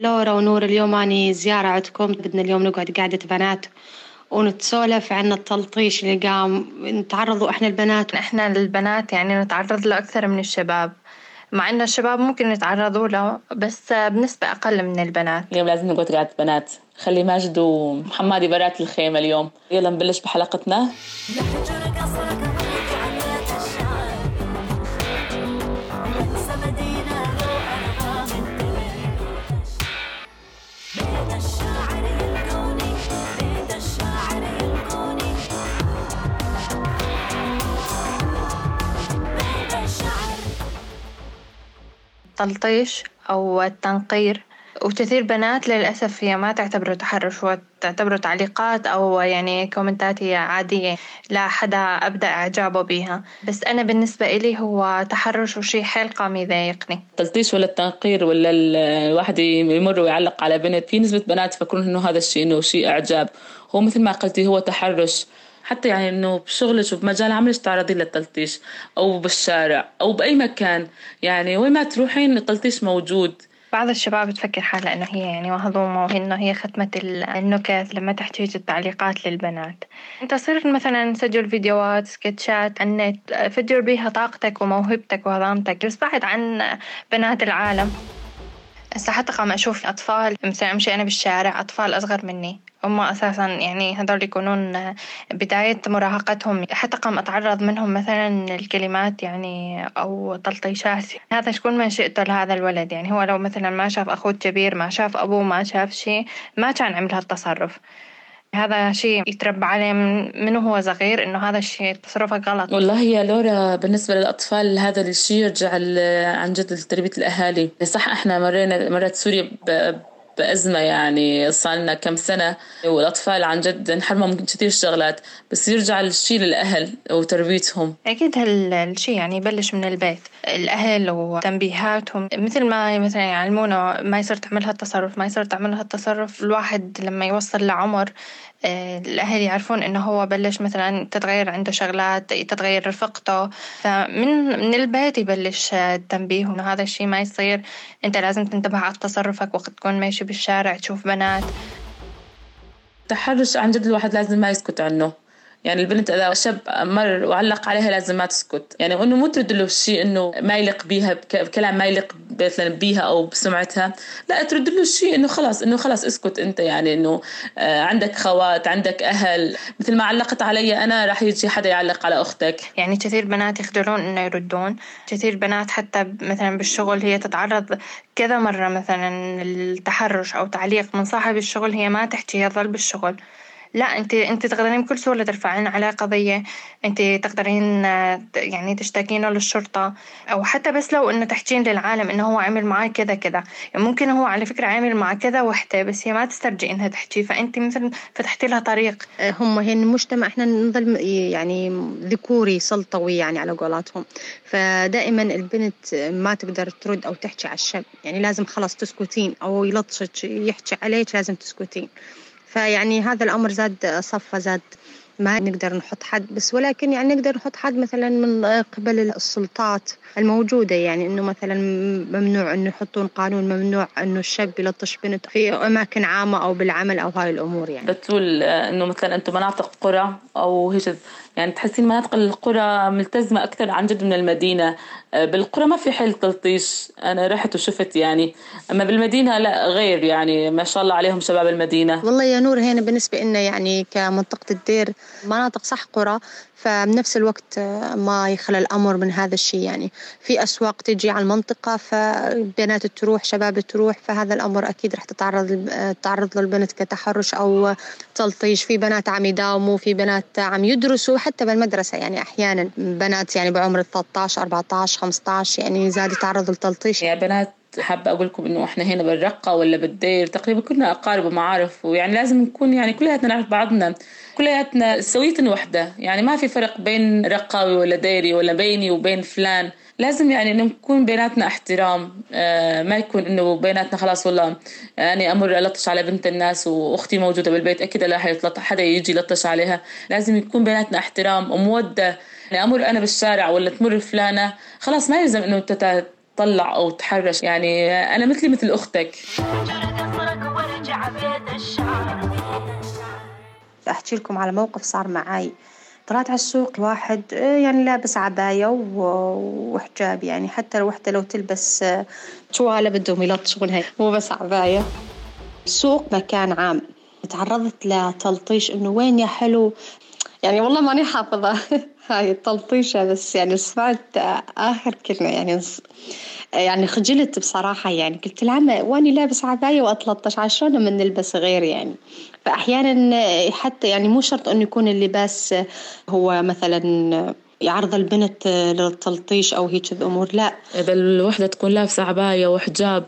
لورا ونور اليوم أني زيارة عندكم. بدنا اليوم نقعد قعدة بنات ونتسولف عن التلطيش اللي قام نتعرضوا إحنا البنات. إحنا البنات يعني نتعرض له أكثر من الشباب مع إن الشباب ممكن يتعرضوا له بس بنسبة أقل من البنات. اليوم لازم نقعد قعدة بنات. خلي ماجد ومحمدي برات الخيمة اليوم. يلا نبلش بحلقتنا. التلطيش أو التنقير وكثير بنات للأسف هي ما تعتبره تحرش وتعتبره تعليقات أو يعني كومنتات هي عادية لا حدا أبدأ إعجابه بيها. بس أنا بالنسبة إلي هو تحرش وشي حيل قام يضايقني. التلطيش ولا التنقير ولا الواحد يمر ويعلق على بنت في نسبة بنات يفكرون إنه هذا الشيء إنه شيء إعجاب. هو مثل ما قلتي هو تحرش. حتى يعني إنه بشغلك وبمجال عملك تعرضي للتلطيش أو بالشارع أو بأي مكان. يعني وين ما تروحين التلطيش موجود. بعض الشباب تفكر حالها إنه هي يعني مهضومة وانه هي ختمة النكت لما تحتاج التعليقات للبنات. أنت صرت مثلا تسجل فيديوهات سكتشات على النت فجر بيها طاقتك وموهبتك وهضامتك بس بعد عن بنات العالم. هسه حتى قام أشوف أطفال مثلا أمشي أنا بالشارع أطفال أصغر مني. هم أساسا يعني هذول يكونون بداية مراهقتهم. حتى قام أتعرض منهم مثلا الكلمات يعني أو تلطيشات. هذا شكون منشئته لهذا الولد؟ يعني هو لو مثلا ما شاف أخوه الكبير ما شاف أبوه ما شاف شي ما كان عمل هالتصرف هذا شيء يتربى عليه من هو صغير إنه هذا الشيء تصرفك غلط. والله يا لورا بالنسبة للأطفال هذا الشيء يرجع عن جد لتربية الأهالي. صح إحنا مرينا مرات سوريا بأزمة يعني صار لنا كم سنة والأطفال عن جد انحرموا من كثير شغلات بس يرجع الشيء للأهل وتربيتهم أكيد هالشيء يعني يبلش من البيت. الأهل وتنبيهاتهم مثل ما مثلا يعلمونا ما يصير تعمل هالتصرف ما يصير تعمل هالتصرف الواحد لما يوصل لعمر الأهل يعرفون إنه هو بلش مثلا تتغير عنده شغلات تتغير رفقته. فمن من البيت يبلش التنبيه إنه هذا الشيء ما يصير. أنت لازم تنتبه على تصرفك وقت تكون ماشي بالشارع تشوف بنات. تحرش عن جد الواحد لازم ما يسكت عنه. يعني البنت إذا شاب مر وعلق عليها لازم ما تسكت. يعني إنه مو ترد له الشيء إنه ما يليق بيها بكلام ما يليق مثلا بيها أو بسمعتها لا ترد له الشيء إنه خلاص إنه خلاص اسكت أنت يعني إنه آه، عندك خوات عندك أهل. مثل ما علقت علي أنا راح يجي حدا يعلق على أختك. يعني كثير بنات يخجلون إنه يردون. كثير بنات حتى مثلا بالشغل هي تتعرض كذا مرة مثلا التحرش أو تعليق من صاحب الشغل هي ما تحكي هي تظل بالشغل. لا انت انت تقدرين بكل سهولة ترفعين عليه قضية انت تقدرين يعني تشتكينه للشرطة أو حتى بس لو إنه تحكين للعالم إنه هو عمل معي كذا كذا. يعني ممكن هو على فكرة عامل مع كذا وحدة بس هي ما تسترجي إنها تحكي. فأنت مثل فتحتي لها طريق. هم هي المجتمع إحنا نظل يعني ذكوري سلطوي يعني على قولاتهم. فدائما البنت ما تقدر ترد أو تحكي على الشاب. يعني لازم خلاص تسكتين أو يلطشك يحكي عليك لازم تسكتين. فيعني هذا الأمر زاد صفى زاد. ما نقدر نحط حد بس ولكن يعني نقدر نحط حد مثلا من قبل السلطات الموجودة يعني إنه مثلا ممنوع إنه يحطون قانون ممنوع إنه الشاب يلطش بنت في أماكن عامة أو بالعمل أو هاي الأمور يعني. بتقول إنه مثلا أنتم مناطق قرى أو هيك يعني تحسين مناطق القرى ملتزمة أكثر عن جد من المدينة. آه، بالقرى ما في حل تلطيش. أنا رحت وشفت يعني أما بالمدينة لا غير يعني. ما شاء الله عليهم شباب المدينة. والله يا نور هنا بالنسبة لنا يعني كمنطقة الدير مناطق صح قرى. فبنفس الوقت آه، ما يخلى الأمر من هذا الشيء. يعني في أسواق تجي على المنطقة فبنات تروح شباب تروح فهذا الأمر أكيد راح تتعرض تعرض للبنت كتحرش أو تلطيش. في بنات عم يداوموا في بنات عم يدرسوا حتى بالمدرسة. يعني أحيانا بنات يعني بعمر 13 14 15 يعني زاد يتعرضوا للتلطيش. يا بنات حابة أقول لكم إنه إحنا هنا بالرقة ولا بالدير؟ تقريبا كلنا أقارب ومعارف ويعني لازم نكون يعني كلياتنا نعرف بعضنا. كلياتنا سوية وحدة. يعني ما في فرق بين رقاوي ولا ديري ولا بيني وبين فلان؟ لازم يعني نكون بيناتنا احترام. آه ما يكون إنه بيناتنا خلاص والله اني يعني أمر الطش على بنت الناس وأختي موجودة بالبيت أكيد لا حدا يجي يلطش عليها. لازم يكون بيناتنا احترام ومودة. يعني أمر أنا بالشارع ولا تمر فلانة خلاص ما يلزم إنه تطلع أو تحرش. يعني أنا مثلي مثل أختك. أحكي لكم على موقف صار معاي. طلعت على السوق واحد يعني لابس عباية وحجاب يعني حتى الوحدة لو تلبس توالة بدهم يلطشونها مو بس عباية. السوق مكان عام. تعرضت لتلطيش إنه وين يا حلو؟ يعني والله ماني حافظة هاي التلطيشة بس يعني سمعت آخر كلمة يعني يعني خجلت بصراحة يعني قلت لها وأني لابس عباية وأتلطش عشان ما نلبس غير يعني. فأحيانا حتى يعني مو شرط إنه يكون اللباس هو مثلا يعرض البنت للتلطيش أو هيك الأمور لا. إذا الوحدة تكون لابسة عباية وحجاب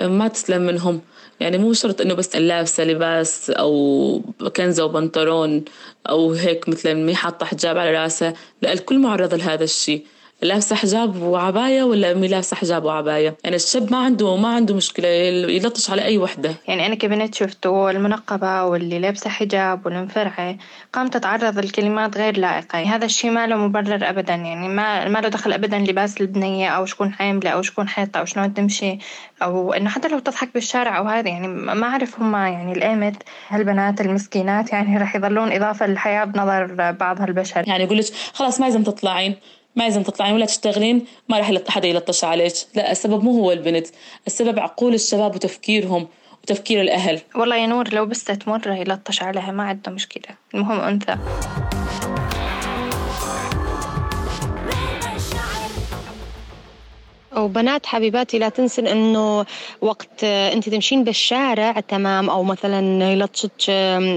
ما تسلم منهم. يعني مو شرط إنه بس لابسة لباس أو كنزة وبنطلون أو هيك مثلا مي حاطه حجاب على راسها لا الكل معرض لهذا الشيء. لابسة حجاب وعباية ولا امي لابسة حجاب وعباية؟ يعني الشاب ما عنده ما عنده مشكلة يلطش على أي وحدة. يعني أنا كبنت شفته المنقبه واللي لابسة حجاب والمفرعه قامت تتعرض لكلمات غير لائقة. هذا الشيء ما له مبرر ابدا. يعني ما ما له دخل ابدا لباس البنية أو شكون حاملة أو شكون حيطه أو شلون تمشي. أو إنه حتى لو تضحك بالشارع أو هذا يعني ما أعرف هم يعني الأيمت هالبنات المسكينات يعني راح يظلون إضافة للحياه بنظر بعض هالبشر. يعني يقول لك خلاص ما لازم تطلعين. ما لازم تطلعين ولا تشتغلين ما راح حدا يلطش عليك. لا السبب مو هو البنت السبب عقول الشباب وتفكيرهم وتفكير الأهل. والله يا نور لو بس تمر يلطش عليها ما عنده مشكلة. المهم أنثى. وبنات حبيباتي لا تنسن إنه وقت أنت تمشين بالشارع تمام أو مثلا يلطشك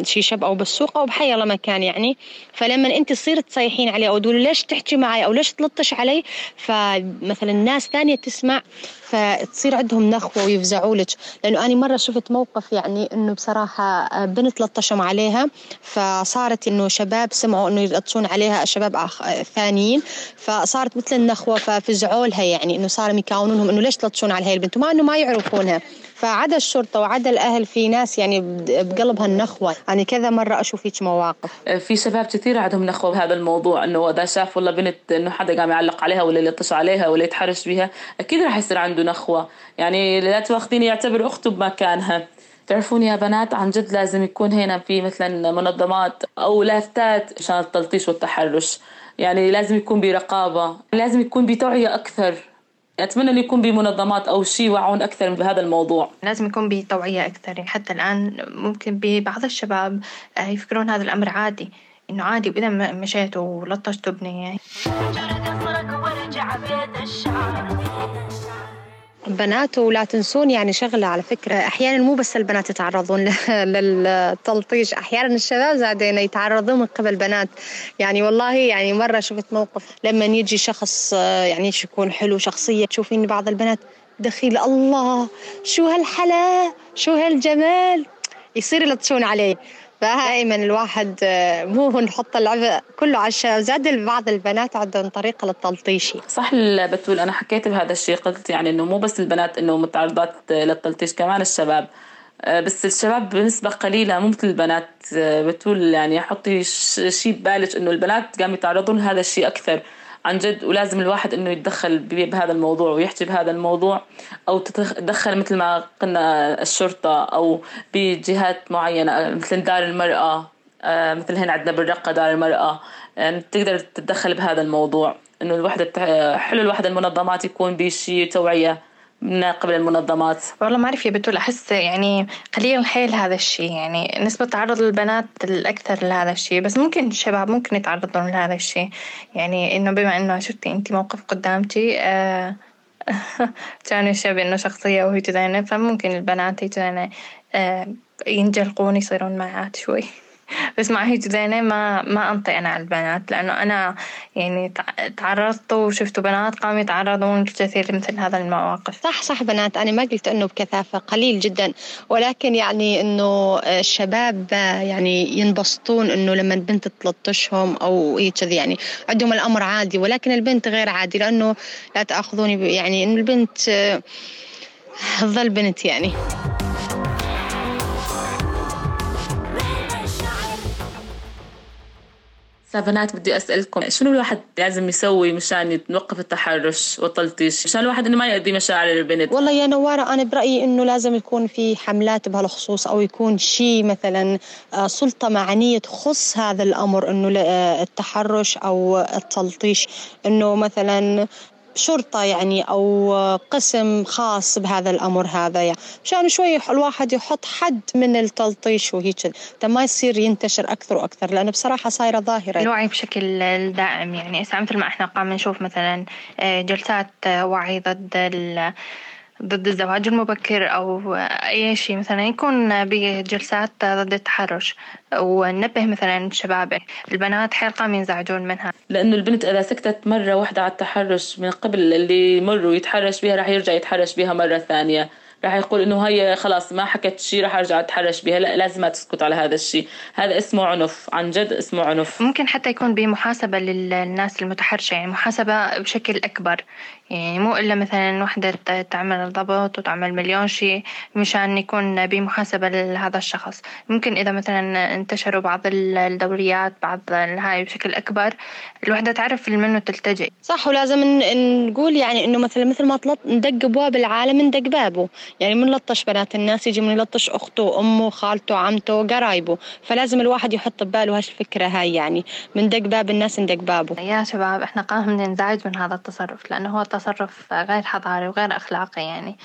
شي شاب أو بالسوق أو بحي الله مكان يعني. فلما أنت تصير تصيحين عليه أو تقولي ليش تحكي معي أو ليش تلطش علي فمثلا ناس ثانية تسمع فتصير عندهم نخوة ويفزعوا لك. لأنه أنا مرة شفت موقف يعني إنه بصراحة بنت لطشهم عليها فصارت إنه شباب سمعوا إنه يلطشون عليها شباب ثانيين فصارت مثل النخوة ففزعوا لها يعني إنه صاروا يكاونونهم إنه ليش تلطشون على هاي البنت؟ وما إنه ما يعرفونها. فعدا الشرطة وعدا الأهل في ناس يعني بقلبها النخوة. يعني كذا مرة أشوف هيك مواقف. في شباب كثير عندهم نخوة بهذا الموضوع إنه إذا شاف والله بنت إنه حدا قام يعلق عليها ولا يلطش عليها ولا يتحرش بها أكيد راح يصير عنده نخوة. يعني لا تواخذيني يعتبر أخته بمكانها. تعرفون يا بنات عن جد لازم يكون هنا في مثلا منظمات أو لافتات عشان التلطيش والتحرش. يعني لازم يكون برقابة لازم يكون بتوعية أكثر. أتمنى أنه يكون بمنظمات أو شيء يوعون أكثر بهذا الموضوع. لازم يكون بتوعية أكثر. يعني حتى الآن ممكن ببعض الشباب آه، يفكرون هذا الأمر عادي إنه عادي وإذا مشيت ولطشت بنية. بنات ولا تنسون يعني شغلة على فكرة. أحيانا مو بس البنات يتعرضون للتلطيش أحيانا الشباب زادين يتعرضون من قبل بنات. يعني والله يعني مرة شفت موقف لما يجي شخص يعني يكون حلو شخصية تشوفين بعض البنات دخيل الله شو هالحلا شو هالجمال؟ يصير يلطشون عليه. فدائما الواحد آه، مو نحط اللعبة كله على الشباب زاد بعض البنات عندهم طريقة للتلطيشي صح بتقول أنا حكيت بهذا الشيء قلت يعني إنه مو بس البنات إنه متعرضات للتلطيش كمان الشباب. آه، بس الشباب بنسبة قليلة مو مثل البنات. آه، بتقول يعني حطي شيء ببالك إنه البنات قام يتعرضون لهذا الشيء أكثر. عن جد ولازم الواحد إنه يتدخل بهذا الموضوع ويحكي بهذا الموضوع أو تتدخل مثل ما قلنا الشرطة أو بجهات معينة مثل دار المرأة آه، مثل هنا عندنا بالرقة دار المرأة يعني تقدر تتدخل بهذا الموضوع إنه الوحدة حلو الوحدة المنظمات يكون بشي توعية من قبل المنظمات؟ والله ما أعرف يا بتول أحس يعني قليل حيل هذا الشيء يعني نسبة تعرض البنات الأكثر لهذا الشيء بس ممكن الشباب ممكن يتعرضون لهذا الشيء يعني إنه بما إنه شفتي أنت موقف قدامتي آه الشاب إنه شخصية وهي كذا فممكن البنات هي آه ينجلقون يصيرون معات شوي. بس مع هيك زينة ما ما أنطي أنا على البنات لأنه أنا يعني تعرضت وشفت بنات قاموا يتعرضون كثير لمثل هذا المواقف. صح صح بنات أنا ما قلت إنه بكثافة قليل جدا ولكن يعني إنه الشباب يعني ينبسطون إنه لما البنت تلطشهم أو كذي يعني عندهم الأمر عادي ولكن البنت غير عادي لأنه لا تأخذوني يعني إنه البنت تظل بنت يعني. بنات بدي أسألكم شنو الواحد لازم يسوي مشان يوقف التحرش والتلطيش؟ مشان الواحد إنه ما يأذي مشاعر البنت. والله يا نوارة أنا برأيي إنه لازم يكون في حملات بهالخصوص أو يكون شيء مثلا آه، سلطة معنية تخص هذا الأمر إنه آه، التحرش أو التلطيش. إنه مثلا شرطة يعني أو قسم خاص بهذا الأمر هذا يعني. مشان شوي الواحد يحط حد من التلطيش وهيك. ما يصير ينتشر أكثر وأكثر لأنه بصراحة صايرة ظاهرة. الوعي بشكل دائم يعني. مثل ما إحنا قام نشوف مثلا آه، جلسات وعي ضد ضد الزواج المبكر أو أي شيء مثلا. يكون بجلسات ضد التحرش وننبه مثلا الشباب البنات حيل ينزعجون منها. لأنه البنت إذا سكتت مرة واحدة على التحرش من قبل اللي يمر ويتحرش بها راح يرجع يتحرش بها مرة ثانية. راح يقول إنه هي خلاص ما حكت شيء راح أرجع أتحرش بها. لا لازم تسكت على هذا الشيء. هذا اسمه عنف. عن جد اسمه عنف. ممكن حتى يكون بمحاسبة للناس المتحرشة يعني محاسبة بشكل أكبر. يعني مو إلا مثلا وحدة تعمل ضبط وتعمل مليون شيء مشان يكون بمحاسبة لهذا الشخص. ممكن إذا مثلا انتشروا بعض الدوريات بعض هاي بشكل أكبر الوحدة تعرف لمنه تلتجئ. صح ولازم نقول يعني إنه مثلا مثل ما طلط ندق أبواب العالم ندق بابه. يعني من لطش بنات الناس يجي من يلطش أخته أمه خالته عمته قرايبه. فلازم الواحد يحط بباله هالفكرة هاي يعني. من دق باب الناس ندق بابه. يا شباب إحنا قام ننزعج من هذا التصرف لأنه هو تصرف غير حضاري وغير أخلاقي يعني.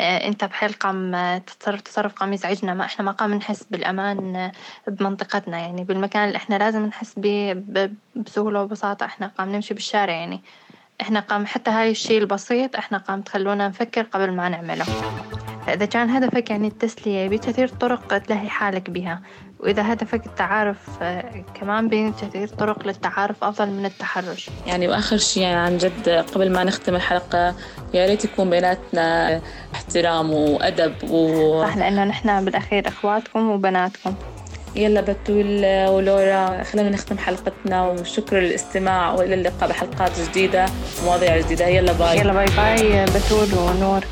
آه، أنت بحال قام تتصرف تصرف قام يزعجنا. ما إحنا ما قام نحس بالأمان بمنطقتنا يعني بالمكان اللي إحنا لازم نحس به بسهولة وبساطه إحنا قام نمشي بالشارع يعني. إحنا قام حتى هاي الشيء البسيط إحنا قام تخلونا نفكر قبل ما نعمله. إذا كان هدفك يعني التسلية بكثير طرق تلهي حالك بها. وإذا هدفك التعارف آه، كمان بكثير طرق للتعارف أفضل من التحرش. يعني وآخر شيء يعني عن جد قبل ما نختم الحلقة يا ريت يكون بيناتنا احترام وأدب و... صح لأنه نحن بالأخير إخواتكم وبناتكم. يلا بتول ولورا خلينا نختم حلقتنا وشكرا للاستماع وإلى اللقاء بحلقات جديدة ومواضيع جديدة. يلا باي. يلا باي باي بتول ونور.